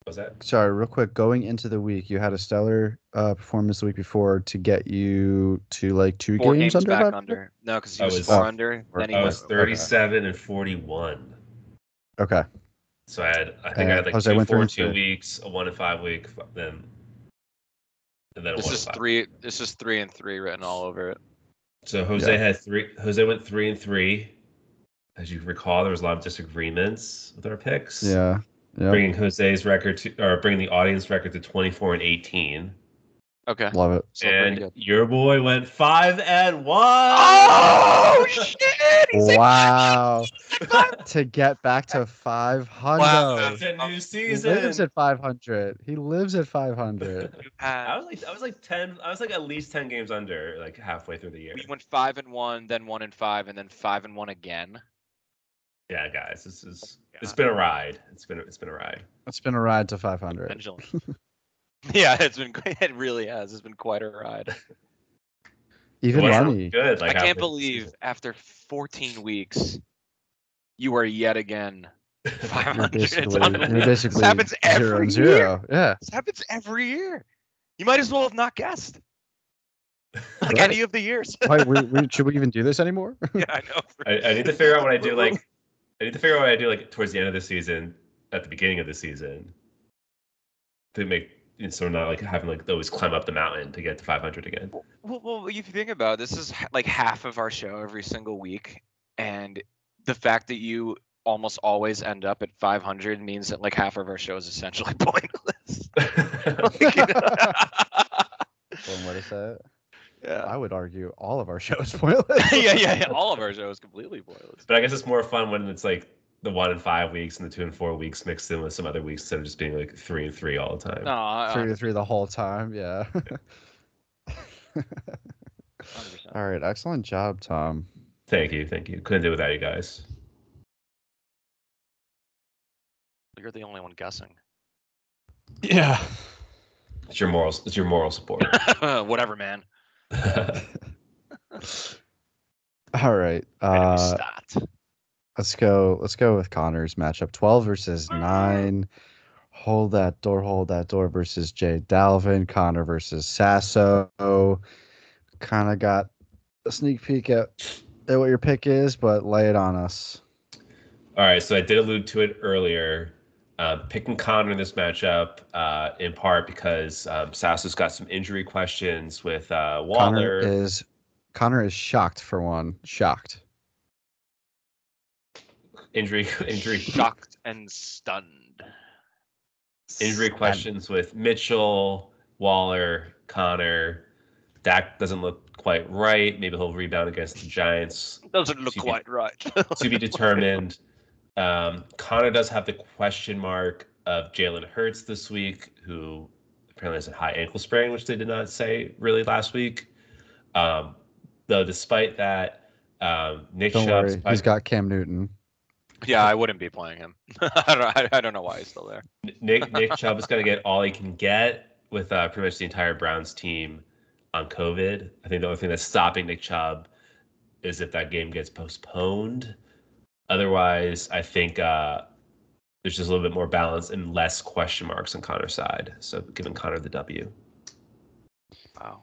What was that? Sorry, real quick. Going into the week, you had a stellar uh, performance the week before to get you to like two Four games, games, under. back under. No, because he I was, was- four Oh. under. Then he I went. was 37 and 41. Okay. So I had, I think I Uh, had like Jose two, went four, two three. weeks, a one and five week, then, and then a This is three. This is three and three written all over it. So Jose Yeah. had three. Jose went three and three. As you recall, there was a lot of disagreements with our picks. Yeah. Yeah. Bringing Jose's record to, or bringing the audience record to 24 and 18. Okay. Love it. Still pretty and your boy went five and one. Oh shit! He's like, Wow. to get back to 500. Wow. That's a new He season. lives at 500. He lives at 500. you I was like, I was like ten. I was like at least ten games under, like halfway through the year. We went five and one, then one and five, and then five and one again. Yeah, guys, this is it's God. been a ride. It's been it's been a ride. It's been a ride to 500. Yeah, it's been. It really has. It's been quite a ride. Even It wasn't good. Like I can't believe season. after 14 weeks, you are yet again You're 500. It's basically, you're basically this happens every and year. zero. Yeah. This happens every year. You might as well have not guessed. Like Right. any of the years. Why, we, we, should we even do this anymore? yeah, I know. I, I need to figure out what I do. Like, I need to figure out what I do. Like towards the end of the season, at the beginning of the season, to make you know, so not like having like always climb up the mountain to get to 500 again. Well, well, if you think about it, this is like half of our show every single week, and the fact that you almost always end up at 500 means that like half of our show is essentially pointless. One way to say it. Yeah. I would argue all of our shows pointless. yeah, yeah, yeah. All of our show is completely pointless. But I guess it's more fun when it's like the one and five weeks and the two and four weeks mixed in with some other weeks instead of just being like three and three all the time. No, I- Three to three the whole time. Yeah. 100%. all right. Excellent job, Tom. Thank you, thank you. Couldn't do it without you guys. You're the only one guessing. Yeah. It's your morals. It's your moral support. Whatever, man. All right. Uh, let's go. Let's go with Connor's matchup. Twelve versus nine. Hold that door. Hold that door versus Jay Dalvin. Connor versus Sasso. Kind of got a sneak peek at, at what your pick is, but lay it on us. All right, so I did allude to it earlier. Uh, picking Connor in this matchup, uh, in part because um, Sasso's got some injury questions with uh, Connor Waller. is Connor is shocked for one. Shocked. injury, injury, Shocked and stunned. injury questions with Mitchell, Waller, Connor. Dak doesn't look quite right. Maybe he'll rebound against the Giants. Doesn't look To be- quite right. to be determined. Um, Connor does have the question mark of Jalen Hurts this week, who apparently has a high ankle sprain, which they did not say really last week. Um, though, despite that, um, Nick Don't Chubb's worry. He's got Cam Newton. yeah, I wouldn't be playing him. I don't. I, I don't know why he's still there. Nick Nick Chubb is going to get all he can get with uh, pretty much the entire Browns team on COVID. I think the only thing that's stopping Nick Chubb is if that game gets postponed. Otherwise, I think uh, there's just a little bit more balance and less question marks on Connor's side. So giving Connor the W. Wow.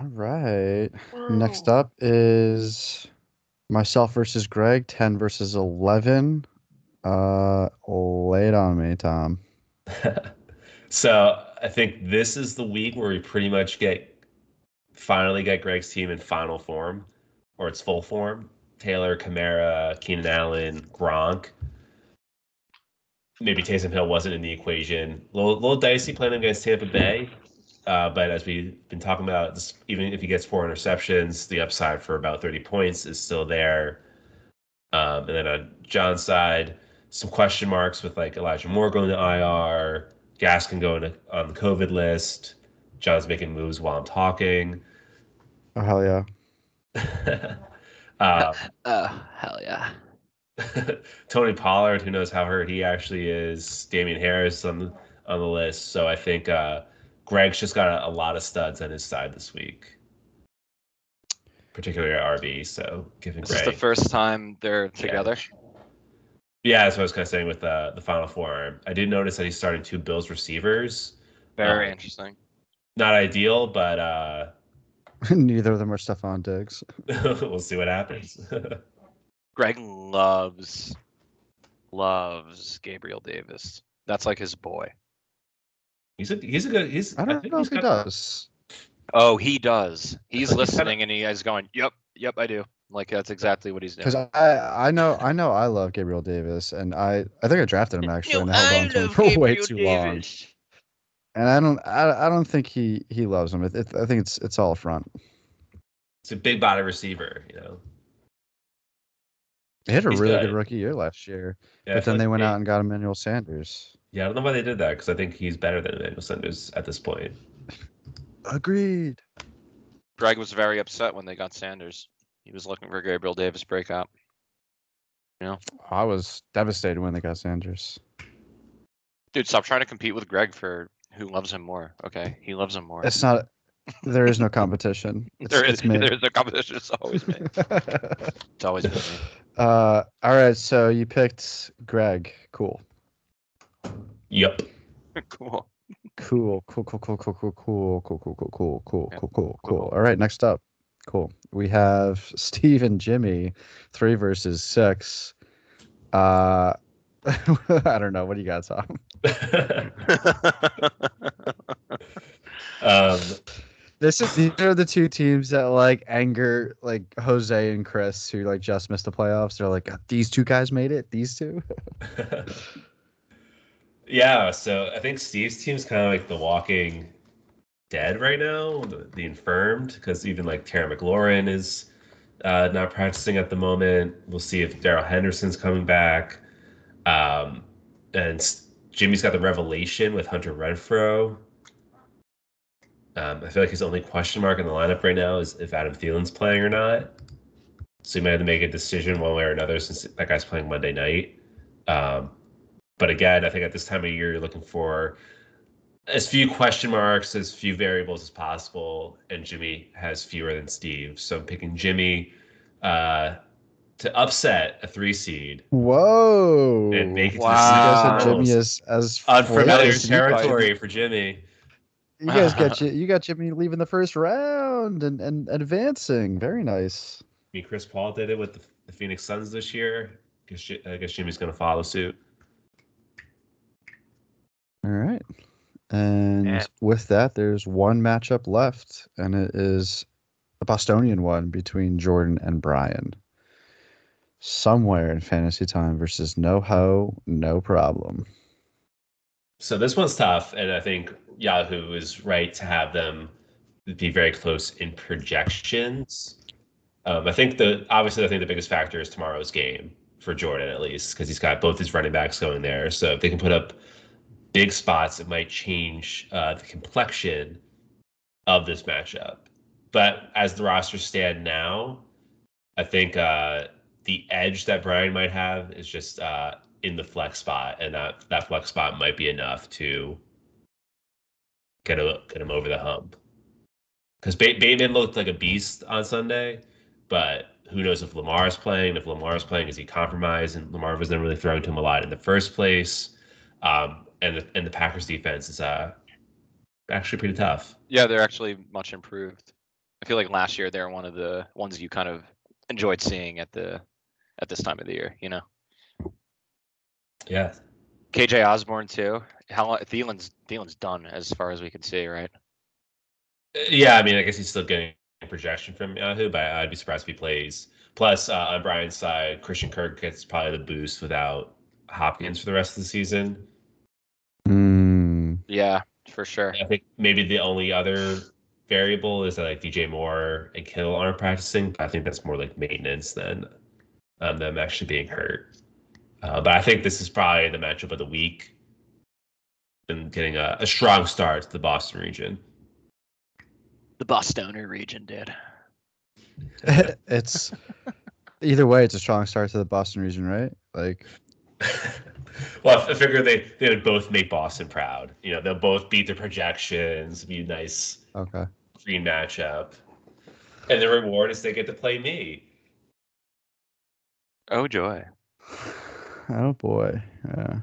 All right. Next up is myself versus Greg, 10 versus 11. Uh, lay it on me, Tom. so I think this is the week where we pretty much get finally get Greg's team in final form or its full form. Taylor, Kamara, Keenan Allen, Gronk. Maybe Taysom Hill wasn't in the equation. A little, little dicey playing against Tampa Bay. Uh, but as we've been talking about, this, even if he gets four interceptions, the upside for about 30 points is still there. Um, and then on John's side, some question marks with like Elijah Moore going to IR, Gaskin going to, on the COVID list, John's making moves while I'm talking. Oh hell yeah! uh, Uh, hell yeah. Tony Pollard, who knows how hurt he actually is. Damien Harris on on the list. So I think uh, Greg's just got a, a lot of studs on his side this week, particularly at RB. So giving This is the first time they're together. Yeah, that's what I was kind of saying with uh, the final four. I did notice that he's starting two Bills receivers. Very Um, interesting. Not ideal, but uh, Neither of them are Stefon Diggs. we'll see what happens. Greg loves loves Gabriel Davis. That's like his boy. he's a he's a good he's. I don't think know he's if he got- does. Oh, he does. He's like he's kinda- listening and he is going, "Yep, yep, I do." Like that's exactly what he's doing. Because I, I know I know I love Gabriel Davis, and I I think I drafted him actually, and I held on to him for way too long. And I don't I, I don't think he he loves him. It, it, I think it's it's all front. It's a big body receiver, you know. They had a He's really good. good rookie year last year, Yeah, but feel then they went they- out and got Emmanuel Sanders. Yeah, I don't know why they did that because I think he's better than Emmanuel Sanders at this point. Agreed. Greg was very upset when they got Sanders. He was looking for Gabriel Davis breakout. You know, I was devastated when they got Sanders. Dude, stop trying to compete with Greg for who loves him more. Okay, he loves him more. It's not. There is no competition. It's, there is. There is a competition. It's always me. It's always me. uh, all right. So you picked Greg. Cool. Yep. cool. Cool, cool, cool, cool, cool, cool, cool, cool, cool, cool, cool, cool, cool, cool, Cool. cool. All right, next up. Cool. We have Steve and Jimmy, three versus six. Uh I don't know. What do you got, Tom? Um, This is these are the two teams that like anger like Jose and Chris who like just missed the playoffs. They're like, these two guys made it. These two. yeah, so I think Steve's team's kind of like the walking dead right now, the, the infirmed, because even like Terry McLaurin is uh, not practicing at the moment. We'll see if Darrell Henderson's coming back. Um, and Jimmy's got the revelation with Hunter Renfrow. Um, I feel like his only question mark in the lineup right now is if Adam Thielen's playing or not. So he might have to make a decision one way or another since that guy's playing Monday night. Um, but again, I think at this time of year, you're looking for as few question marks, as few variables as possible. And Jimmy has fewer than Steve. So I'm picking Jimmy uh, to upset a three seed. Whoa. And make it to the You guys Wow. had Jimmy as as Unfamiliar flaky as you guys- territory for Jimmy. You guys got you, you got Jimmy leaving the first round and, and advancing. Very nice. I mean, Chris Paul did it with the, the Phoenix Suns this year. Guess, I guess Jimmy's going to follow suit. All right. And Yeah. with that, there's one matchup left, and it is a Bostonian one between Jordan and Brian. Somewhere in fantasy time versus no ho, no problem. So this one's tough, and I think Yahoo is right to have them be very close in projections. Um, I think the obviously I think the biggest factor is tomorrow's game for Jordan at least because he's got both his running backs going there. So if they can put up big spots, it might change uh, the complexion of this matchup. But as the rosters stand now, I think uh, the edge that Brian might have is just uh, in the flex spot, and that that flex spot might be enough to get a, get him over the hump. Because ba- Bateman looked like a beast on Sunday, but who knows if Lamar's playing? If Lamar's playing, is he compromised? And Lamar was never really throwing to him a lot in the first place. Um, and the, and the Packers defense is uh actually pretty tough. Yeah, they're actually much improved. I feel like last year they're one of the ones you kind of enjoyed seeing at the at this time of the year. You know, Yeah, KJ Osborne too. How Thielen's Thielen's done as far as we can see, right? Yeah, I mean, I guess he's still getting projection from Yahoo, but I'd be surprised if he plays. Plus, uh, on Brian's side, Christian Kirk gets probably the boost without Hopkins for the rest of the season. Mm, Yeah, for sure. I think maybe the only other variable is that like DJ Moore and Kittle aren't practicing. But I think that's more like maintenance than um, them actually being hurt. Uh, but I think this is probably the matchup of the week and getting a, a strong start to the Boston region. The Bostonian region did. it's either way, it's a strong start to the Boston region, right? Like, well, I figure they they would both make Boston proud. You know, they'll both beat their projections. Be a nice okay. green matchup, and the reward is they get to play me. Oh joy. Oh boy. Yeah.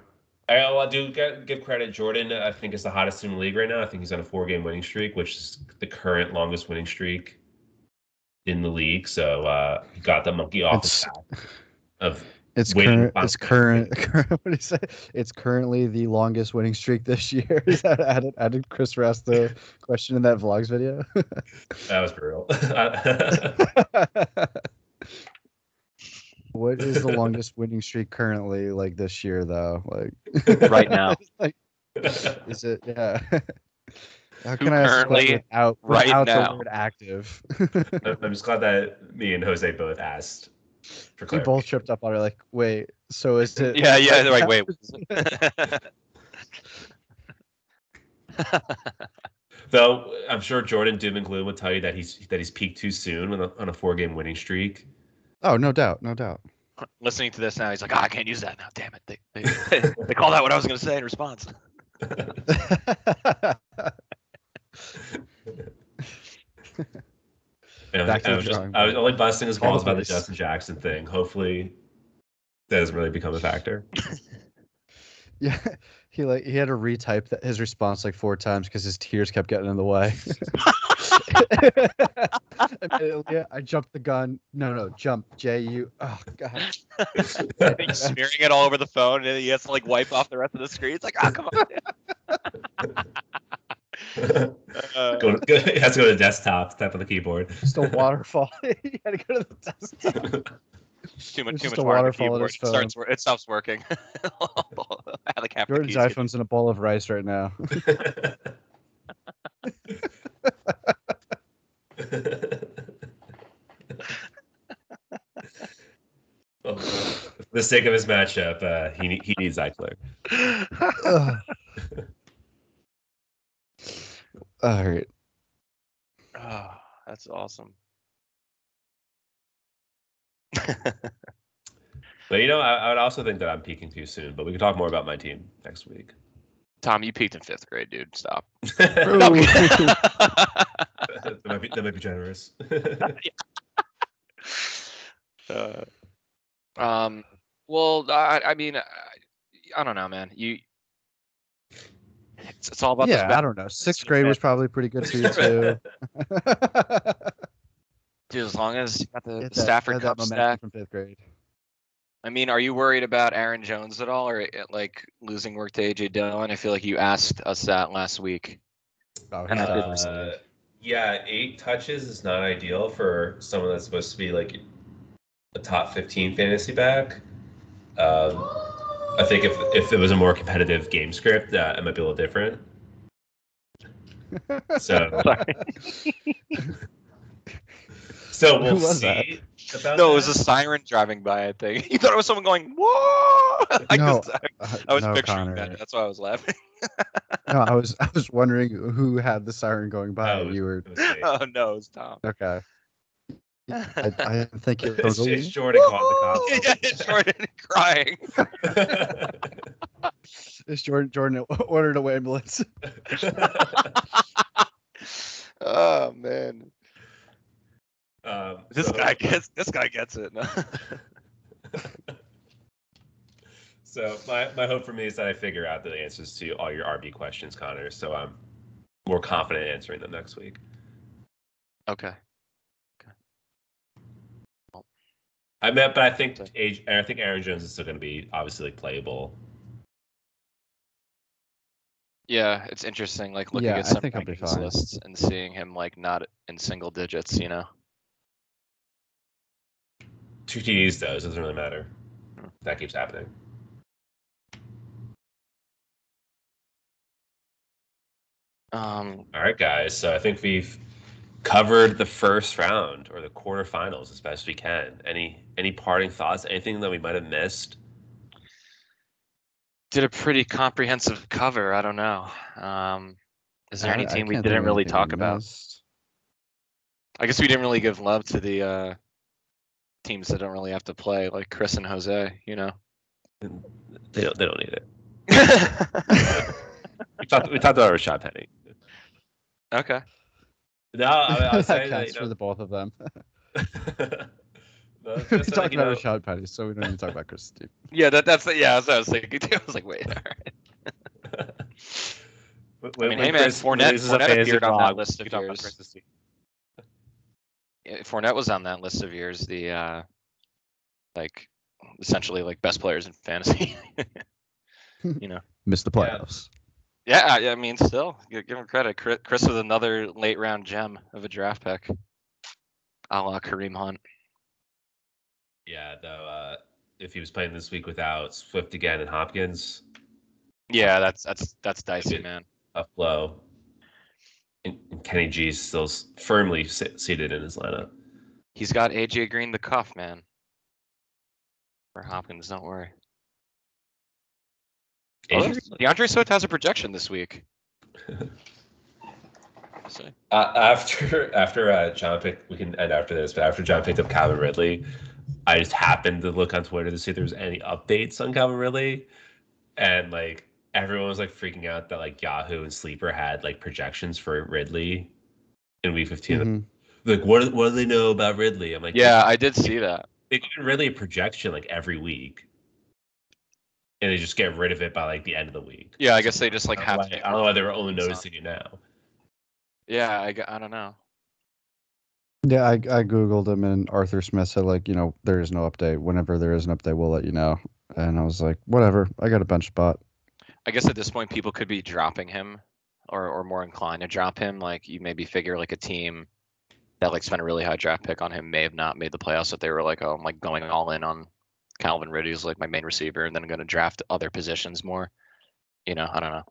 I, oh, I do get, give credit. Jordan, I think, is the hottest in the league right now. I think he's on a four-game winning streak, which is the current longest winning streak in the league. So uh, he got the monkey off It's- back of It's current. It's current. current what do you say? It's currently the longest winning streak this year. Is that added? Added Chris Rasta question in that vlogs video. that was brutal. What is the longest winning streak currently like this year though? Like Right now. like, is it? Yeah. How Who can I ask this question currently, without right without now? the word active? I'm just glad that me and Jose both asked for we both tripped up on it. Like, wait. So is it? yeah, yeah. They're like, wait. Though I'm sure Jordan doom and gloom would tell you that he's that he's peaked too soon on a, on a four-game winning streak. Oh, no doubt, no doubt. Listening to this now, he's like, oh, I can't use that now. Damn it. They, they, they called out what I was going to say in response. And I was, to I the was just, I was only busting his Call balls about the. Justin Jackson thing. Hopefully, that doesn't really become a factor. Yeah, he like he had to retype that his response like four times because his tears kept getting in the way. Immediately, I jumped the gun. No, no, jump. J U. Oh God. Smearing it all over the phone, and he has to like wipe off the rest of the screen. It's like, oh, come on. Uh, go to, go, he has to go to the desktop, tap on the keyboard. Just a waterfall. he had to go to the desktop. too much, too much a more on the keyboard. It starts, wor- it stops working. like half the Jordan's keys iPhone's in a bowl of rice right now. Well, for the sake of his matchup, uh, he he needs Ekeler. All right. Oh, that's awesome. But you know, I, I would also think that I'm peaking too soon. But we can talk more about my team next week. Tom, you peaked in fifth grade, dude. Stop. That, No, I'm Ooh. kidding. might be, that might be generous. Uh, um. Well, I, I mean, I, I don't know, man. You. It's, it's all about yeah, the I don't know. Sixth grade was probably pretty good for you too. dude. As long as you got the that- Stafford Cup momentum stack. from fifth grade. I mean, are you worried about Aaron Jones at all, or uh, like losing work to AJ Dillon? I feel like you asked us that last week. Oh, And he's I did definitely Uh, saved. Yeah, eight touches is not ideal for someone that's supposed to be like a top 15 fantasy back. Um, I think if if it was a more competitive game script, uh, it might be a little different. So, so we'll see. that? See. About No, it was a siren driving by. I think you thought it was someone going whoa. I, No, was, I, Uh, I was no, picturing Connor. that. That's why I was laughing. No, I was I was wondering who had the siren going by. Oh, you were it was me. oh no, it's Tom. okay. I, I didn't think it It's, was. it's Jordan calling yeah, it's Jordan crying. the. It's Jordan. Jordan ordered a ambulance. oh man, um, this so- guy gets this guy gets it. So my, my hope for me is that I figure out the answers to all your RB questions, Connor. So I'm more confident answering them next week. okay. Okay. I meant, but I think age, I think Aaron Jones is still going to be obviously like playable. Yeah, it's interesting. Like looking Yeah, at some think I'll rankings lists and seeing him like not in single digits. You know. Two TDs though, so it doesn't really matter. Hmm. That keeps happening. Um. All right, guys. So I think we've covered the first round or the quarterfinals as best we can. Any any parting thoughts? Anything that we might have missed? did a pretty comprehensive cover. I don't know. Um, is there I- any team we didn't really talk about? I guess we didn't really give love to the uh, teams that don't really have to play, like Chris and Jose. You know. They don't. They don't need it. We talked. We talked about Rashaad Penny. okay. No, I, mean, I was that saying that, counts you for the both of them. know, No, we just saying, talked you about know, Rashaad Penny, so we don't even talk about Chris Steve. Yeah, that, that's the, yeah. That's what I was thinking too. I was like, wait. All right. when- I mean, when hey man, Chris Fournette, releases a Fournette fantasy appeared on that list of yours. Chris this week. Yeah, Fournette was on that list of yours. The uh, like essentially like best players in fantasy. you know. Missed the Yeah. playoffs. Yeah, I I mean, still give him credit. Chris, Chris was another late round gem of a draft pick, a la Kareem Hunt. Yeah, though, uh, if he was playing this week without Swift again and Hopkins, Yeah, that's that's that's dicey, man. A blow. And, and Kenny G's still firmly se- seated in his lineup. He's got AJ Green the cuff, man. For Hopkins, don't worry. Oh, D'Andre Swift has a projection this week. So, Uh, after after uh, John picked, we can end after this, but after John picked up Calvin Ridley, I just happened to look on Twitter to see if there was any updates on Calvin Ridley, and like everyone was like freaking out that like Yahoo and Sleeper had like projections for Ridley in Week 15. Mhm. Like, what do- what do they know about Ridley? I'm like, yeah, I did see that. they do Ridley a projection like every week, and they just get rid of it by like the end of the week. Yeah, I guess they just like I have. know to I don't know why they were only noticing it now. Yeah, I, I don't know. Yeah, I, I googled him and Arthur Smith said like you know there is no update. Whenever there is an update, we'll let you know. And I was like, whatever. I got a bench spot. I guess at this point, people could be dropping him, or or more inclined to drop him. Like you maybe figure like a team that like spent a really high draft pick on him may have not made the playoffs if they were like, oh, I'm like going all in on Calvin Ridley as like my main receiver, and then I'm going to draft other positions more. You know, I don't know.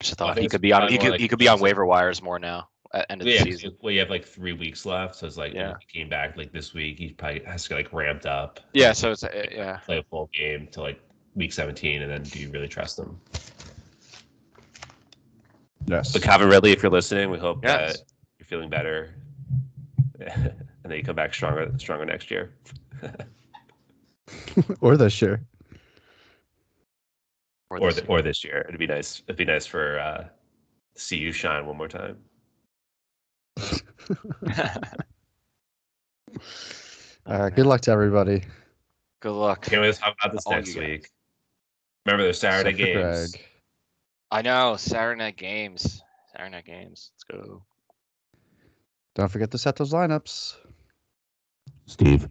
Just thought he could be on he could like he could be on waiver wires more now at end of the season. well, you have like three weeks left, so it's like Yeah. yeah. he came back like this week. He probably has to get like ramped up. Yeah, so it's uh, yeah. play a full game to like week 17, and then do you really trust them? Yes. But Calvin Ridley, if you're listening, we hope Yes. that you're feeling better, and then you come back stronger, stronger next year. or this year. or this th- or this year. It'd be nice. It'd be nice for uh, see you shine one more time. All right. Good luck to everybody. Good luck. Can't wait to talk about this All next you guys. week. Remember there's Saturday Except games. Greg. I know Saturday night games. Saturday night games. Let's go. Don't forget to set those lineups. Steve.